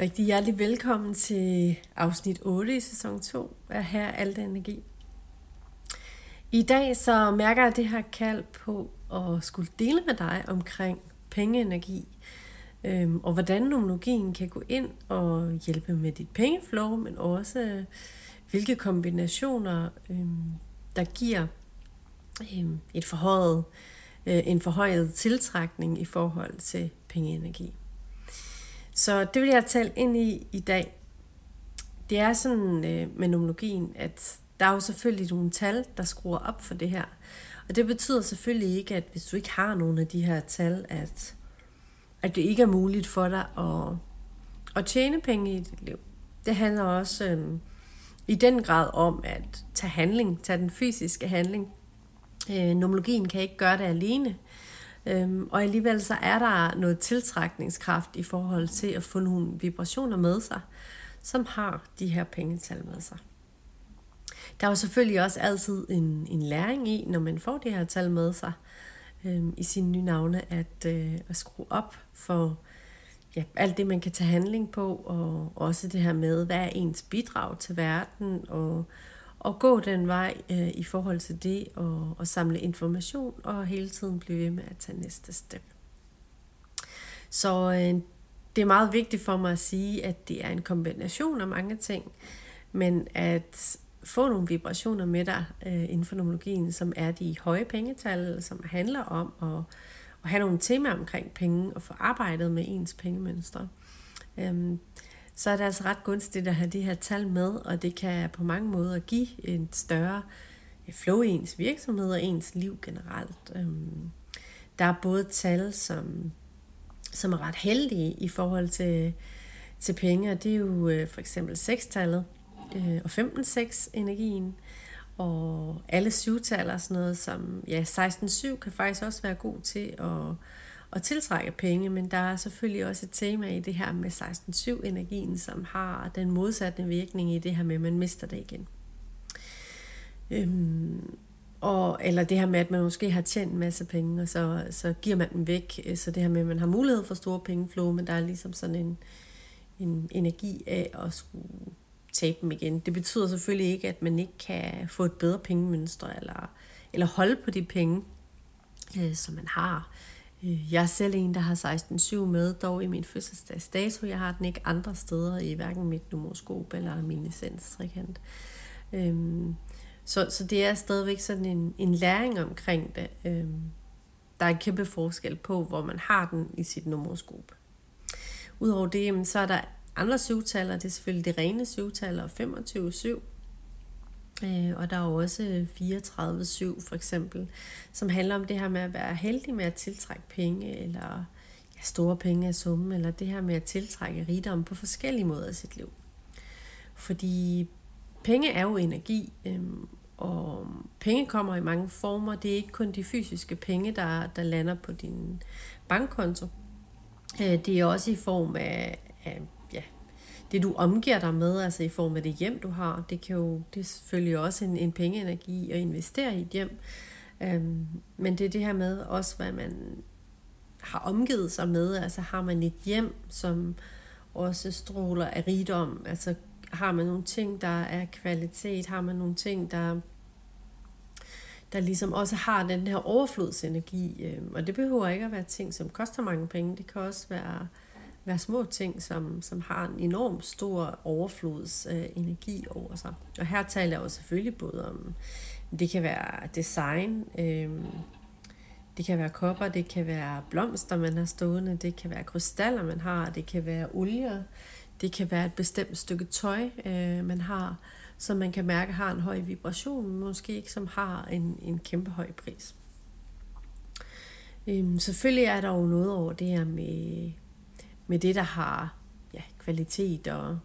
Rigtig hjertelig velkommen til afsnit 8 i sæson 2 af Her Alt Energi. I dag så mærker jeg det her kald på at skulle dele med dig omkring pengeenergi, øhm, og hvordan numerologien kan gå ind og hjælpe med dit pengeflow, men også øh, hvilke kombinationer, øhm, der giver øhm, et forhøjet, øh, en forhøjet tiltrækning i forhold til pengeenergi. Så det vil jeg tale ind i i dag. Det er sådan øh, med nomologien, at der er jo selvfølgelig nogle tal, der skruer op for det her. Og det betyder selvfølgelig ikke, at hvis du ikke har nogen af de her tal, at, at det ikke er muligt for dig at, at tjene penge i dit liv. Det handler også øh, i den grad om at tage handling, tage den fysiske handling. Øh, nomologien kan ikke gøre det alene. Øhm, og alligevel så er der noget tiltrækningskraft i forhold til at få nogle vibrationer med sig, som har de her pengetal med sig. Der er jo selvfølgelig også altid en, en læring i, når man får de her tal med sig øhm, i sine nye navne, at, øh, at skrue op for ja, alt det, man kan tage handling på, og også det her med, hvad er ens bidrag til verden, og, at gå den vej øh, i forhold til det og, og samle information og hele tiden blive ved med at tage næste step. Så øh, det er meget vigtigt for mig at sige, at det er en kombination af mange ting, men at få nogle vibrationer med dig øh, inden for nomologien, som er de høje pengetal, som handler om at, at have nogle temaer omkring penge og få arbejdet med ens pengemønstre. Øh, så er det altså ret gunstigt at have de her tal med, og det kan på mange måder give en større flow i ens virksomhed og ens liv generelt. Øhm, der er både tal, som, som er ret heldige i forhold til, til penge, og det er jo øh, for eksempel 6-tallet øh, og 15-6-energien, og alle syvtaller, sådan noget som ja, 16-7 kan faktisk også være god til at at tiltrække penge, men der er selvfølgelig også et tema i det her med 16-7-energien, som har den modsatte virkning i det her med, at man mister det igen. Øhm, og, eller det her med, at man måske har tjent en masse penge, og så, så giver man dem væk. Så det her med, at man har mulighed for store pengeflow, men der er ligesom sådan en, en energi af at skulle tabe dem igen. Det betyder selvfølgelig ikke, at man ikke kan få et bedre pengemønster, eller, eller holde på de penge, øh, som man har. Øh, jeg er selv en, der har 16-7 med, dog i min fødselsdagsdato. Jeg har den ikke andre steder i hverken mit numeroskop eller min licenstrikant. Øhm, så, så det er stadigvæk sådan en, en læring omkring det. Øhm, der er en kæmpe forskel på, hvor man har den i sit numeroskop. Udover det, så er der andre syvtaller. Det er selvfølgelig det rene syvtaller, 25-7. Øh, og der er også 34-7 for eksempel, som handler om det her med at være heldig med at tiltrække penge, eller ja, store penge af summen, eller det her med at tiltrække rigdom på forskellige måder i sit liv. Fordi penge er jo energi, øhm, og penge kommer i mange former. Det er ikke kun de fysiske penge, der, der lander på din bankkonto. Øh, det er også i form af, af det, du omgiver dig med, altså i form af det hjem, du har, det kan jo, det er selvfølgelig også en, en pengeenergi at investere i et hjem. Øhm, men det er det her med også, hvad man har omgivet sig med. Altså har man et hjem, som også stråler af rigdom, altså har man nogle ting, der er kvalitet, har man nogle ting, der der ligesom også har den her overflodsenergi. Øhm, og det behøver ikke at være ting, som koster mange penge. Det kan også være være små ting, som, som har en enorm stor overflodsenergi øh, over sig. Og her taler jeg jo selvfølgelig både om, det kan være design, øh, det kan være kopper, det kan være blomster, man har stående, det kan være krystaller, man har, det kan være olier, det kan være et bestemt stykke tøj, øh, man har, som man kan mærke har en høj vibration, måske ikke som har en, en kæmpe høj pris. Øhm, selvfølgelig er der jo noget over det her med med det, der har ja, kvalitet og,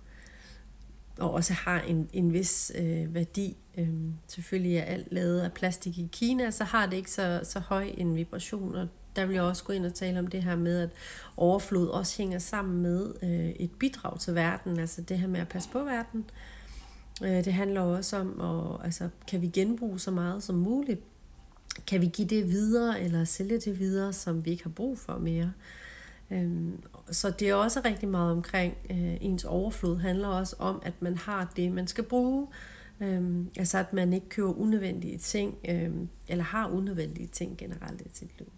og også har en, en vis øh, værdi. Øhm, selvfølgelig er alt lavet af plastik i Kina, så har det ikke så, så høj en vibration, og der vil jeg også gå ind og tale om det her med, at overflod også hænger sammen med øh, et bidrag til verden, altså det her med at passe på verden. Øh, det handler også om, at, altså, kan vi genbruge så meget som muligt? Kan vi give det videre, eller sælge det videre, som vi ikke har brug for mere? Øhm, så det er også rigtig meget omkring øh, ens overflod, handler også om, at man har det, man skal bruge. Øhm, altså at man ikke køber unødvendige ting, øhm, eller har unødvendige ting generelt i sit liv.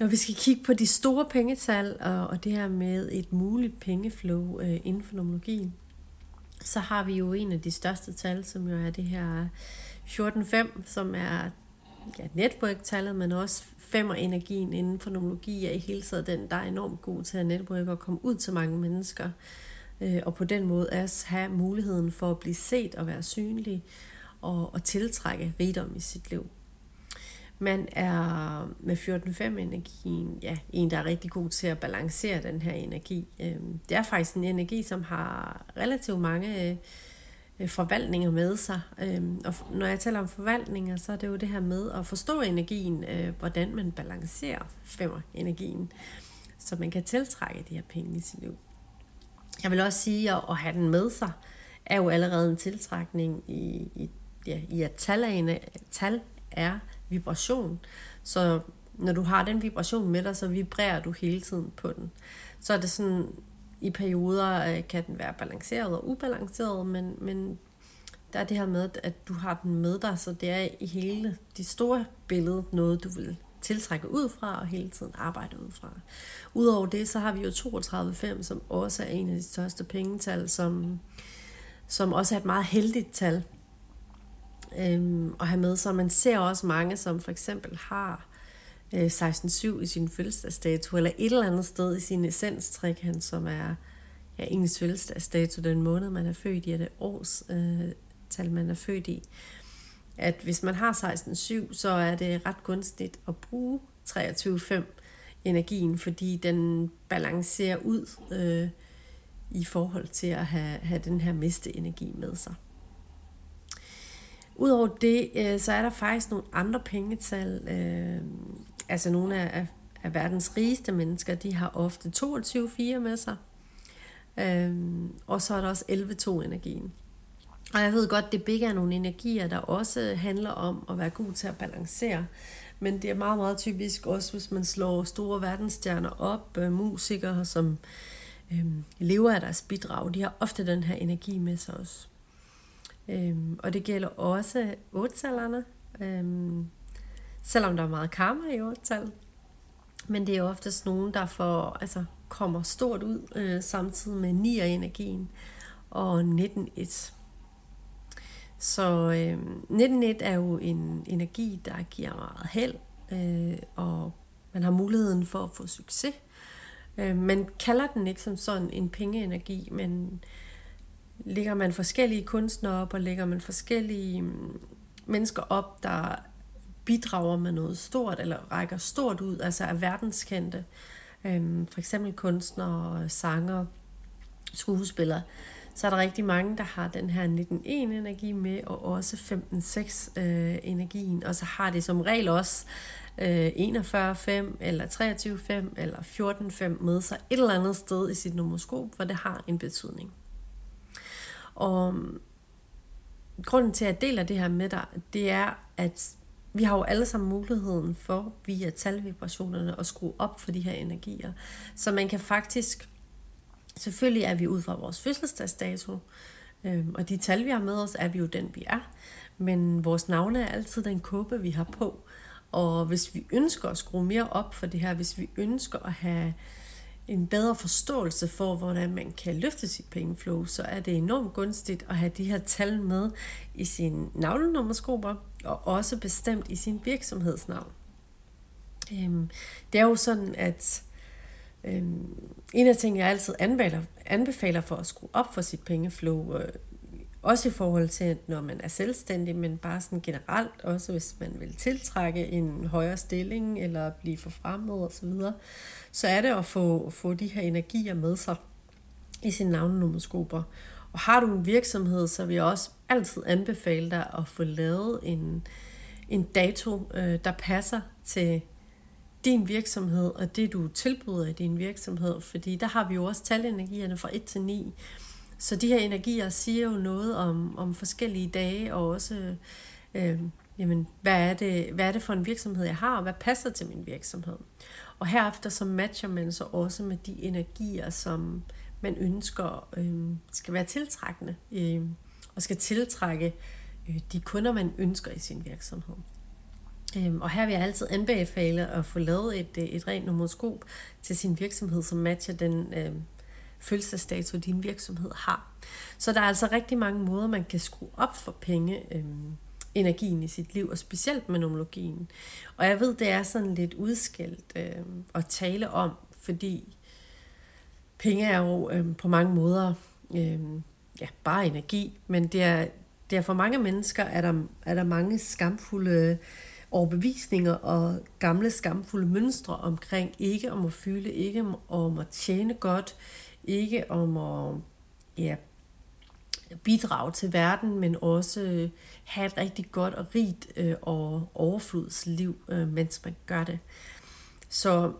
Når vi skal kigge på de store pengetal, og, og det her med et muligt pengeflow øh, inden for nomologien, så har vi jo en af de største tal, som jo er det her 14.5, som er ja, netværktallet, men også femmer-energien inden for nomologi er i hele taget den, der er enormt god til at netværke og komme ud til mange mennesker. Øh, og på den måde også have muligheden for at blive set og være synlig og, og tiltrække rigdom i sit liv. Man er med 14-5-energien ja, en, der er rigtig god til at balancere den her energi. Øh, det er faktisk en energi, som har relativt mange øh, Øh, forvaltninger med sig. Øhm, og når jeg taler om forvaltninger, så er det jo det her med at forstå energien, øh, hvordan man balancerer femmer-energien, så man kan tiltrække de her penge i sit liv. Jeg vil også sige, at at have den med sig, er jo allerede en tiltrækning i, i, ja, i at tal er, tal er vibration. Så når du har den vibration med dig, så vibrerer du hele tiden på den. Så er det sådan, i perioder øh, kan den være balanceret og ubalanceret, men, men der er det her med, at du har den med dig, så det er i hele det store billede noget, du vil tiltrække ud fra og hele tiden arbejde ud fra. Udover det, så har vi jo 32,5, som også er en af de største pengetal, som, som også er et meget heldigt tal øhm, at have med. Så man ser også mange, som for eksempel har øh, 16-7 i sin fødselsdagsdato, eller et eller andet sted i sin essenstrækant, som er ja, ens fødselsdagsdato, den måned, man er født i, og det års øh, tal, man er født i at hvis man har 16-7, så er det ret gunstigt at bruge 23-5 energien, fordi den balancerer ud øh, i forhold til at have, have den her miste energi med sig. Udover det, øh, så er der faktisk nogle andre pengetal. Øh, altså nogle af, af verdens rigeste mennesker, de har ofte 22-4 med sig. Øh, og så er der også 11-2 energien. Og jeg ved godt, det begge er nogle energier, der også handler om at være god til at balancere. Men det er meget, meget typisk også, hvis man slår store verdensstjerner op, øh, musikere, som øh, lever af deres bidrag, de har ofte den her energi med sig også. Øh, og det gælder også ottallerne, øhm, selvom der er meget karma i otal. Men det er oftest nogen, der får, altså, kommer stort ud, øh, samtidig med 9-energien og 19-1. Så øh, 19.1 er jo en energi, der giver meget held, øh, og man har muligheden for at få succes. Øh, man kalder den ikke som sådan en pengeenergi, men lægger man forskellige kunstnere op, og lægger man forskellige mm, mennesker op, der bidrager med noget stort, eller rækker stort ud, altså er verdenskendte, øh, for eksempel kunstnere, sanger, skuespillere, så er der rigtig mange, der har den her 19.1-energi med, og også 15.6-energien, og så har det som regel også øh, 41.5, eller 23.5, eller 14.5 med sig et eller andet sted i sit nomoskop, hvor det har en betydning. Og øhm, grunden til, at jeg deler det her med dig, det er, at vi har jo alle sammen muligheden for via talvibrationerne at skrue op for de her energier. Så man kan faktisk Selvfølgelig er vi ud fra vores fødselsdagsdato, øh, og de tal, vi har med os, er vi jo den, vi er. Men vores navne er altid den kåbe, vi har på. Og hvis vi ønsker at skrue mere op for det her, hvis vi ønsker at have en bedre forståelse for, hvordan man kan løfte sit pengeflow, så er det enormt gunstigt at have de her tal med i sine navlenummerskoper, og også bestemt i sin virksomhedsnavn. Øhm, det er jo sådan, at Øhm, en af tingene, jeg altid anbefaler, anbefaler for at skrue op for sit pengeflow, øh, også i forhold til, når man er selvstændig, men bare sådan generelt, også hvis man vil tiltrække en højere stilling, eller blive forfremmet osv., så, så er det at få, få de her energier med sig i sine navnenomoskoper. Og har du en virksomhed, så vil jeg også altid anbefale dig at få lavet en, en dato, øh, der passer til din virksomhed og det, du tilbyder i din virksomhed. Fordi der har vi jo også talenergierne fra 1 til 9. Så de her energier siger jo noget om, om forskellige dage, og også øh, jamen, hvad er, det, hvad er det for en virksomhed, jeg har, og hvad passer til min virksomhed? Og herefter så matcher man så også med de energier, som man ønsker øh, skal være tiltrækkende, øh, og skal tiltrække øh, de kunder, man ønsker i sin virksomhed. Øh, og her vil jeg altid anbefale at få lavet et, et rent nomoskop til sin virksomhed, som matcher den øh, fødselsdato, din virksomhed har. Så der er altså rigtig mange måder, man kan skrue op for penge. Øh, energien i sit liv, og specielt med nomologien. Og jeg ved, det er sådan lidt udskældt øh, at tale om, fordi penge er jo øh, på mange måder øh, ja, bare energi, men det er, det er for mange mennesker, er der, er der mange skamfulde overbevisninger og gamle skamfulde mønstre omkring ikke om at fylde, ikke om at tjene godt, ikke om at ja, bidrage til verden, men også øh, have et rigtig godt og rigt øh, og overflodsliv, øh, mens man gør det. Så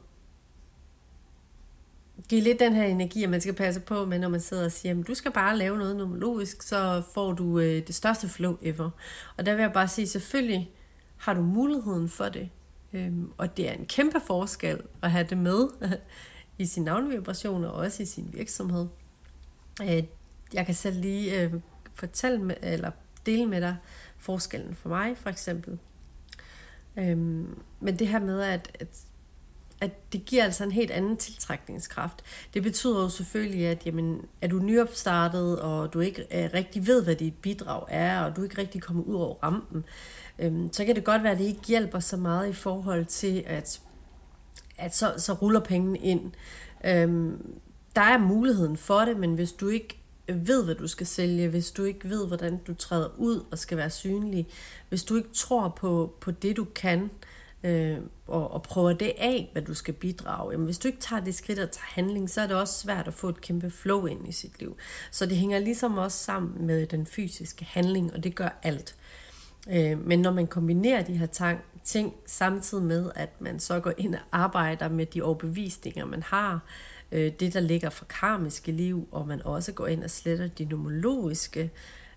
giv lidt den her energi, at man skal passe på med, når man sidder og siger, at du skal bare lave noget numerologisk, så får du øh, det største flow ever. Og der vil jeg bare sige, selvfølgelig har du muligheden for det. Øhm, og det er en kæmpe forskel at have det med i sin navnvibration og også i sin virksomhed. Øh, jeg kan selv lige øh, fortælle med, eller dele med dig forskellen for mig, for eksempel. Øhm, men det her med, at, at, at det giver altså en helt anden tiltrækningskraft. Det betyder jo selvfølgelig, at jamen, er du nyopstartet, og du ikke øh, rigtig ved, hvad dit bidrag er, og du ikke rigtig kommer ud over rampen, øhm, så kan det godt være, at det ikke hjælper så meget i forhold til, at, at så, så ruller pengene ind. Øhm, der er muligheden for det, men hvis du ikke ved, hvad du skal sælge, hvis du ikke ved, hvordan du træder ud og skal være synlig, hvis du ikke tror på, på det, du kan, øh, og, og prøver det af, hvad du skal bidrage, jamen hvis du ikke tager det skridt og tager handling, så er det også svært at få et kæmpe flow ind i sit liv. Så det hænger ligesom også sammen med den fysiske handling, og det gør alt. Øh, men når man kombinerer de her tang, ting samtidig med, at man så går ind og arbejder med de overbevisninger, man har, øh, det, der ligger for karmiske liv, og man også går ind og sletter de nomologiske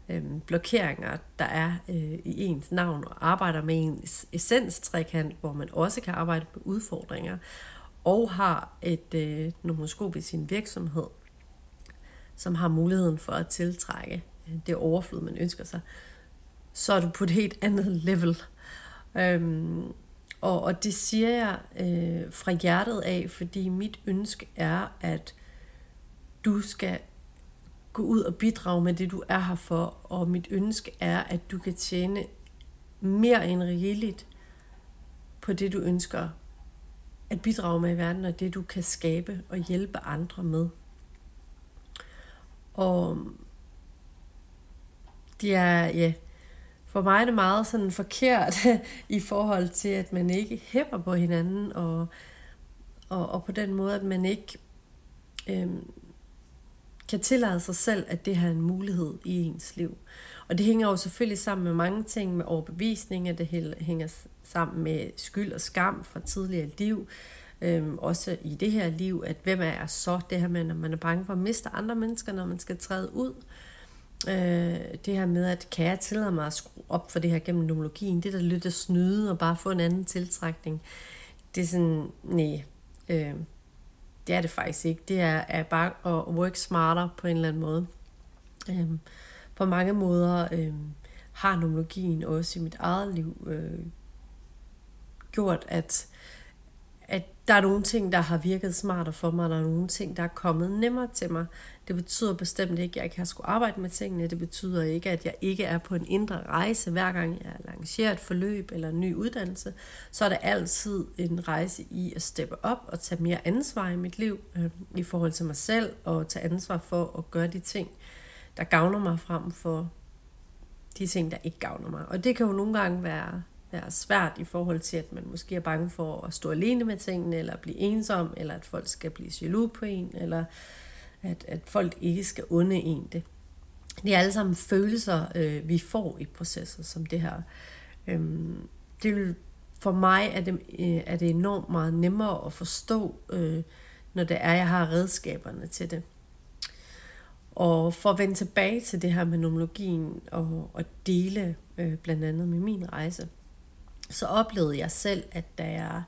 øh, blokeringer, der er øh, i ens navn, og arbejder med ens essenstrækant, hvor man også kan arbejde med udfordringer, og har et øh, nomoskop i sin virksomhed, som har muligheden for at tiltrække øh, det overflod, man ønsker sig, så er du på et helt andet level. Øhm, og, og det siger jeg øh, fra hjertet af, fordi mit ønske er, at du skal gå ud og bidrage med det, du er her for. Og mit ønske er, at du kan tjene mere end rigeligt på det, du ønsker at bidrage med i verden, og det, du kan skabe og hjælpe andre med. Og det er, ja, for mig er det meget sådan forkert i forhold til, at man ikke hæpper på hinanden, og, og, og på den måde, at man ikke øhm, kan tillade sig selv, at det har en mulighed i ens liv. Og det hænger jo selvfølgelig sammen med mange ting, med overbevisning, det hænger sammen med skyld og skam fra tidligere liv, øhm, også i det her liv, at hvem er så det her med, når man er bange for at miste andre mennesker, når man skal træde ud. Øh, øh, det her med, at kan jeg tillade mig at skrue op for det her gennem nomologien, det der lidt at snyde og bare få en anden tiltrækning, det er sådan, nej, øh, det er det faktisk ikke. Det er, er bare at work smarter på en eller anden måde. Øh, på mange måder øh, har nomologien også i mit eget liv øh, gjort, at at der er nogle ting, der har virket smartere for mig, og der er nogle ting, der er kommet nemmere til mig. Det betyder bestemt ikke, at jeg ikke har skulle arbejde med tingene. Det betyder ikke, at jeg ikke er på en indre rejse, hver gang jeg lancerer et forløb eller en ny uddannelse. Så er det altid en rejse i at steppe op og tage mere ansvar i mit liv øh, i forhold til mig selv, og tage ansvar for at gøre de ting, der gavner mig frem for de ting, der ikke gavner mig. Og det kan jo nogle gange være er svært i forhold til, at man måske er bange for at stå alene med tingene, eller blive ensom, eller at folk skal blive jaloux på en, eller at, at folk ikke skal unde en det. Det er alle sammen følelser, øh, vi får i processer som det her. Øhm, det vil, for mig er det, øh, er det enormt meget nemmere at forstå, øh, når det er, jeg har redskaberne til det. Og for at vende tilbage til det her med nomologien og, og dele øh, blandt andet med min rejse, så oplevede jeg selv, at da jeg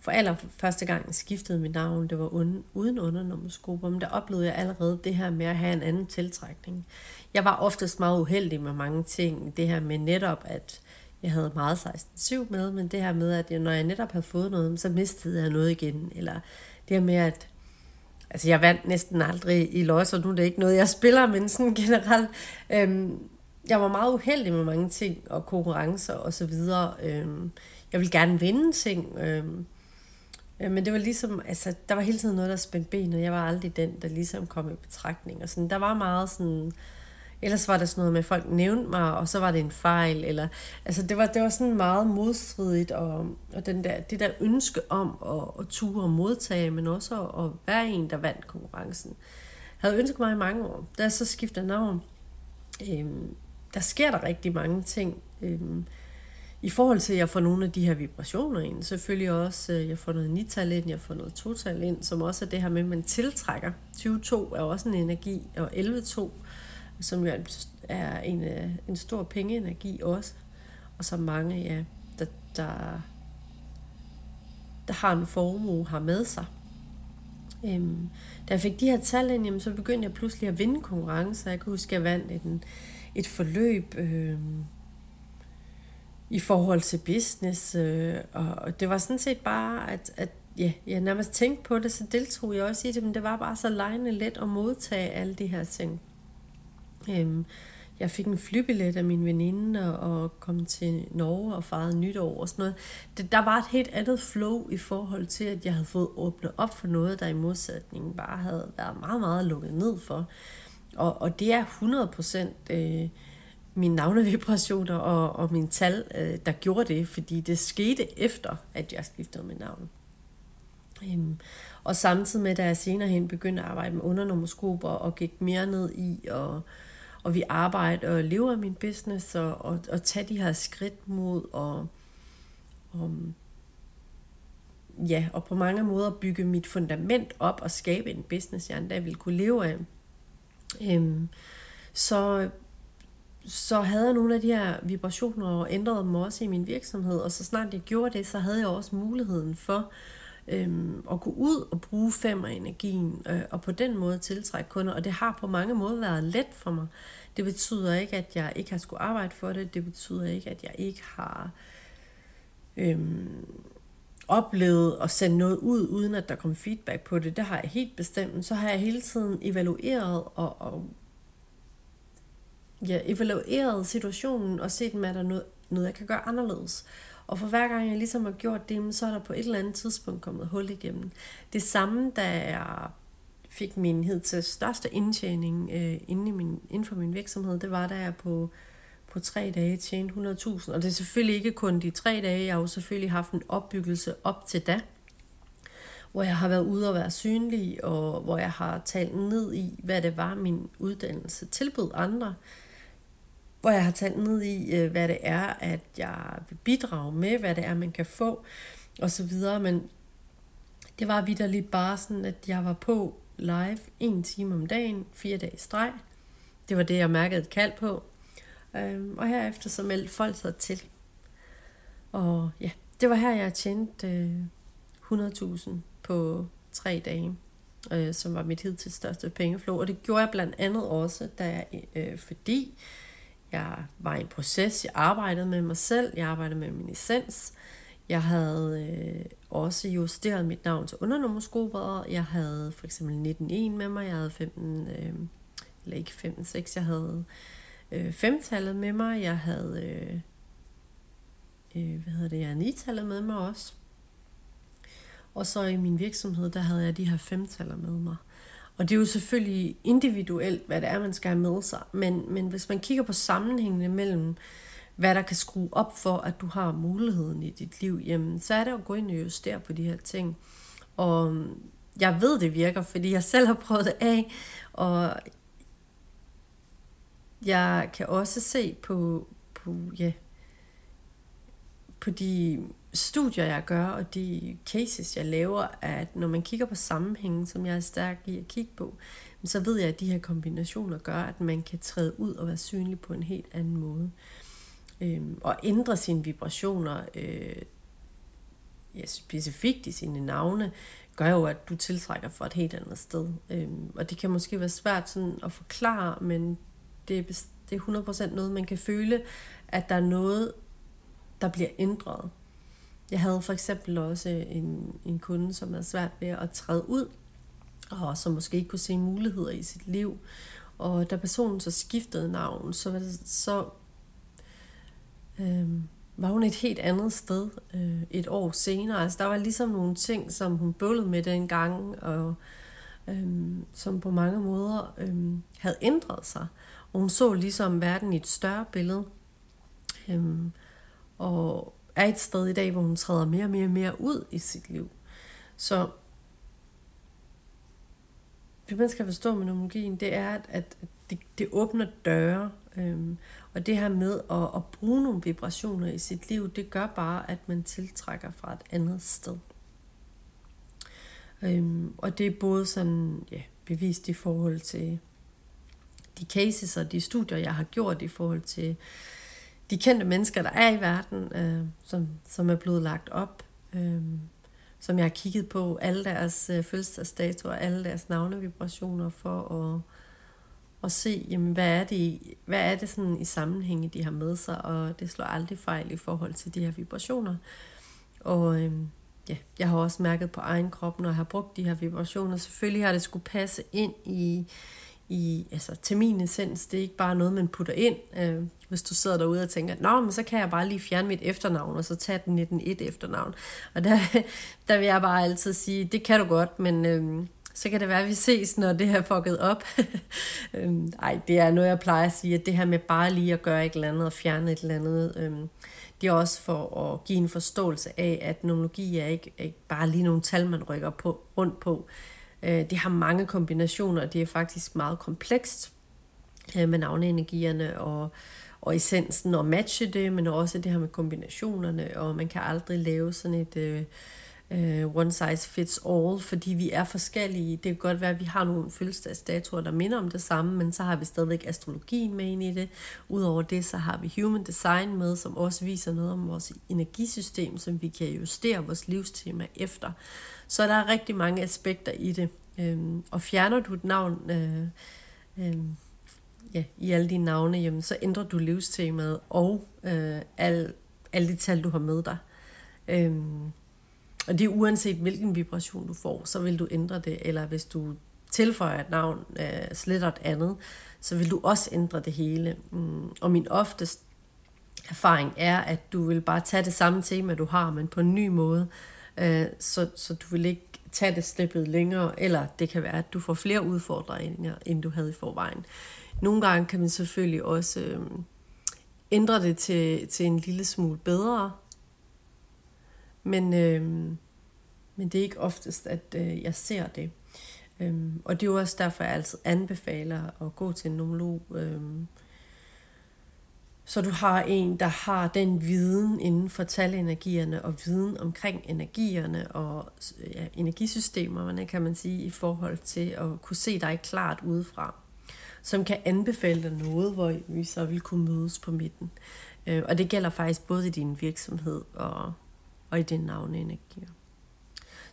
for aller første gang skiftede mit navn, det var uden, uden undernummersgrupper, men der oplevede jeg allerede det her med at have en anden tiltrækning. Jeg var oftest meget uheldig med mange ting. Det her med netop, at jeg havde meget 16-7 med, men det her med, at jeg, når jeg netop havde fået noget, så mistede jeg noget igen. Eller det her med, at altså jeg vandt næsten aldrig i løs, og nu er det ikke noget, jeg spiller, men sådan generelt, øhm, jeg var meget uheldig med mange ting, og konkurrencer og så videre. Øhm, jeg ville gerne vinde ting, øhm, øh, men det var ligesom, altså, der var hele tiden noget, der spændte benet. Jeg var aldrig den, der ligesom kom i betragtning. Og sådan, der var meget sådan, ellers var der sådan noget med, at folk nævnte mig, og så var det en fejl. Eller, altså, det var, det var sådan meget modstridigt, og, og den der, det der ønske om at, at ture og modtage, men også at, at være en, der vandt konkurrencen. Jeg havde ønsket mig i mange år. Da jeg så skiftede navn, øhm, der sker der rigtig mange ting. Øhm, I forhold til, at jeg får nogle af de her vibrationer ind, selvfølgelig også, øh, jeg får noget nital ind, jeg får noget total ind, som også er det her med, at man tiltrækker. 22 er også en energi, og 11-2, som jo er en, øh, en stor pengeenergi også, og så mange, ja, der, der, der har en formue, har med sig. Øhm, da jeg fik de her tal ind, jamen, så begyndte jeg pludselig at vinde konkurrencer. Jeg kan huske, at jeg vandt en, et forløb øh, i forhold til business, øh, og det var sådan set bare, at, at ja, jeg nærmest tænkte på det, så deltog jeg også i det, men det var bare så lejende let at modtage alle de her ting. Øh, jeg fik en flybillet af min veninde og kom til Norge og fejrede nytår og sådan noget. Det, der var et helt andet flow i forhold til, at jeg havde fået åbnet op for noget, der i modsætning bare havde været meget, meget lukket ned for. Og, og det er 100% øh, mine navnevibrationer og, og mine tal, øh, der gjorde det, fordi det skete efter, at jeg skiftede mit navn. Øhm, og samtidig med, da jeg senere hen begyndte at arbejde med undernummerskoper og gik mere ned i og, og vi arbejder og lever af min business og, og, og tage de her skridt mod og, og ja, og på mange måder bygge mit fundament op og skabe en business, jeg endda ville kunne leve af øhm, så, så havde jeg nogle af de her vibrationer og ændrede dem også i min virksomhed, og så snart jeg gjorde det, så havde jeg også muligheden for øhm, at gå ud og bruge energien øh, og på den måde tiltrække kunder, og det har på mange måder været let for mig. Det betyder ikke, at jeg ikke har skulle arbejde for det, det betyder ikke, at jeg ikke har øhm, oplevet at sende noget ud, uden at der kom feedback på det. Det har jeg helt bestemt. Så har jeg hele tiden evalueret og, og ja, evalueret situationen og set, om er der noget, noget, jeg kan gøre anderledes. Og for hver gang jeg ligesom har gjort det, så er der på et eller andet tidspunkt kommet hul igennem. Det samme, da jeg fik min hed til største indtjening øh, inden, i min, inden for min virksomhed, det var da jeg på på tre dage tjene 100.000. Og det er selvfølgelig ikke kun de tre dage, jeg har jo selvfølgelig haft en opbyggelse op til da, hvor jeg har været ude og være synlig, og hvor jeg har talt ned i, hvad det var, min uddannelse tilbød andre. Hvor jeg har talt ned i, øh, hvad det er, at jeg vil bidrage med, hvad det er, man kan få, og så videre. Men det var vidderligt bare sådan, at jeg var på live en time om dagen, fire dage streg. Det var det, jeg mærkede et kald på. Øhm, og herefter så meldte folk sig til. Og ja, det var her, jeg tjente øh, 100.000 på tre dage, øh, som var mit hidtil største pengeflow. Og det gjorde jeg blandt andet også, da jeg, øh, fordi jeg var i en proces, jeg arbejdede med mig selv, jeg arbejdede med min essens, jeg havde øh, også justeret mit navn til undernummerskoper. Jeg havde for eksempel 19.1 med mig. Jeg havde 15, øh, eller ikke 15.6, jeg havde øh, femtallet med mig. Jeg havde, øh, øh, hvad hedder det, jeg nitallet med mig også. Og så i min virksomhed, der havde jeg de her femtaller med mig. Og det er jo selvfølgelig individuelt, hvad det er, man skal have med sig. Men, men hvis man kigger på sammenhængene mellem, hvad der kan skrue op for, at du har muligheden i dit liv, jamen, så er det at gå ind og justere på de her ting. Og øhm, jeg ved, det virker, fordi jeg selv har prøvet det af, og jeg kan også se på, på, ja, på de studier, jeg gør, og de cases, jeg laver, at når man kigger på sammenhængen, som jeg er stærk i at kigge på, så ved jeg, at de her kombinationer gør, at man kan træde ud og være synlig på en helt anden måde. Øhm, og ændre sine vibrationer, øh, ja, specifikt i sine navne, gør jo, at du tiltrækker fra et helt andet sted. Øhm, og det kan måske være svært sådan at forklare, men det er, det er 100% noget, man kan føle, at der er noget, der bliver ændret. Jeg havde for eksempel også en, en kunde, som havde svært ved at træde ud, og som måske ikke kunne se muligheder i sit liv. Og da personen så skiftede navn, så var det så øh, var hun et helt andet sted øh, et år senere. Altså der var ligesom nogle ting, som hun bøvlede med dengang, og øh, som på mange måder øh, havde ændret sig. Og hun så ligesom verden i et større billede. Øhm, og er et sted i dag, hvor hun træder mere og mere og mere ud i sit liv. Så det man skal forstå med nomologien, det er, at, det, det åbner døre. Øhm, og det her med at, at bruge nogle vibrationer i sit liv, det gør bare, at man tiltrækker fra et andet sted. Øhm, og det er både sådan, ja, bevist i forhold til de cases og de studier, jeg har gjort i forhold til de kendte mennesker, der er i verden, øh, som, som er blevet lagt op, øh, som jeg har kigget på, alle deres øh, fødselsdagsdatoer, alle deres navnevibrationer for at, at se, jamen, hvad er det, hvad er det sådan i sammenhænge, de har med sig, og det slår aldrig fejl i forhold til de her vibrationer. Og øh, ja, jeg har også mærket på egen krop, når jeg har brugt de her vibrationer, selvfølgelig har det skulle passe ind i, i, altså til min essens, det er ikke bare noget, man putter ind. Øh, hvis du sidder derude og tænker, nå, men så kan jeg bare lige fjerne mit efternavn, og så tage den 1901 efternavn. Og der, der vil jeg bare altid sige, det kan du godt, men øh, så kan det være, at vi ses, når det her fucket op. øh, ej, det er noget, jeg plejer at sige, at det her med bare lige at gøre et eller andet og fjerne et eller andet, øh, det er også for at give en forståelse af, at nomologi er ikke, ikke bare lige nogle tal, man rykker på, rundt på. Øh, det har mange kombinationer, og det er faktisk meget komplekst øh, med navneenergierne og, og essensen og matche det, men også det her med kombinationerne, og man kan aldrig lave sådan et øh, øh, one size fits all, fordi vi er forskellige. Det kan godt være, at vi har nogle fødselsdagsdatoer, der minder om det samme, men så har vi stadigvæk astrologien med ind i det. Udover det, så har vi human design med, som også viser noget om vores energisystem, som vi kan justere vores livstema efter. Så der er rigtig mange aspekter i det. Øh, og fjerner du et navn øh, øh, ja, i alle dine navne, jamen, så ændrer du livstemaet og øh, al, alle de tal, du har med dig. Øhm, og det er uanset hvilken vibration du får, så vil du ændre det. Eller hvis du tilføjer et navn, øh, sletter et andet, så vil du også ændre det hele. Mm, og min oftest erfaring er, at du vil bare tage det samme tema, du har, men på en ny måde. Øh, så, så du vil ikke tage det steppet længere, eller det kan være, at du får flere udfordringer, end du havde i forvejen. Nogle gange kan man selvfølgelig også øh, ændre det til, til en lille smule bedre, men, øh, men det er ikke oftest, at øh, jeg ser det. Øhm, og det er jo også derfor, jeg altid anbefaler at gå til en nomolog. øhm, så du har en, der har den viden inden for talenergierne og viden omkring energierne og ja, energisystemer, kan man sige, i forhold til at kunne se dig klart udefra, som kan anbefale dig noget, hvor vi så vil kunne mødes på midten. Øh, og det gælder faktisk både i din virksomhed og, og i din navneenergier.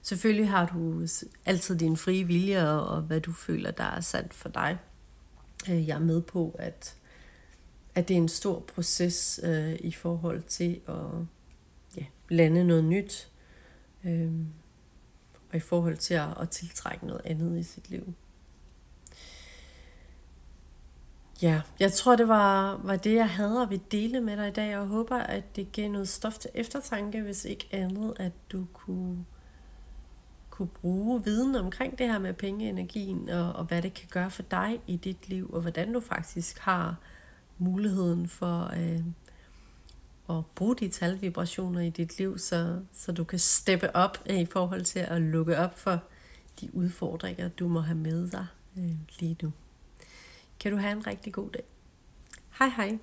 Selvfølgelig har du altid din frie vilje og, hvad du føler, der er sandt for dig. Øh, jeg er med på, at at det er en stor proces øh, i forhold til at ja, lande noget nyt, øh, og i forhold til at, at tiltrække noget andet i sit liv. Ja, jeg tror, det var, var det, jeg havde og vil dele med dig i dag, og håber, at det gav noget stof til eftertanke, hvis ikke andet, at du kunne, kunne bruge viden omkring det her med pengeenergien, og, og hvad det kan gøre for dig i dit liv, og hvordan du faktisk har muligheden for øh, at bruge de talvibrationer i dit liv, så, så du kan steppe op øh, i forhold til at lukke op for de udfordringer, du må have med dig øh, lige nu. Kan du have en rigtig god dag. Hej hej.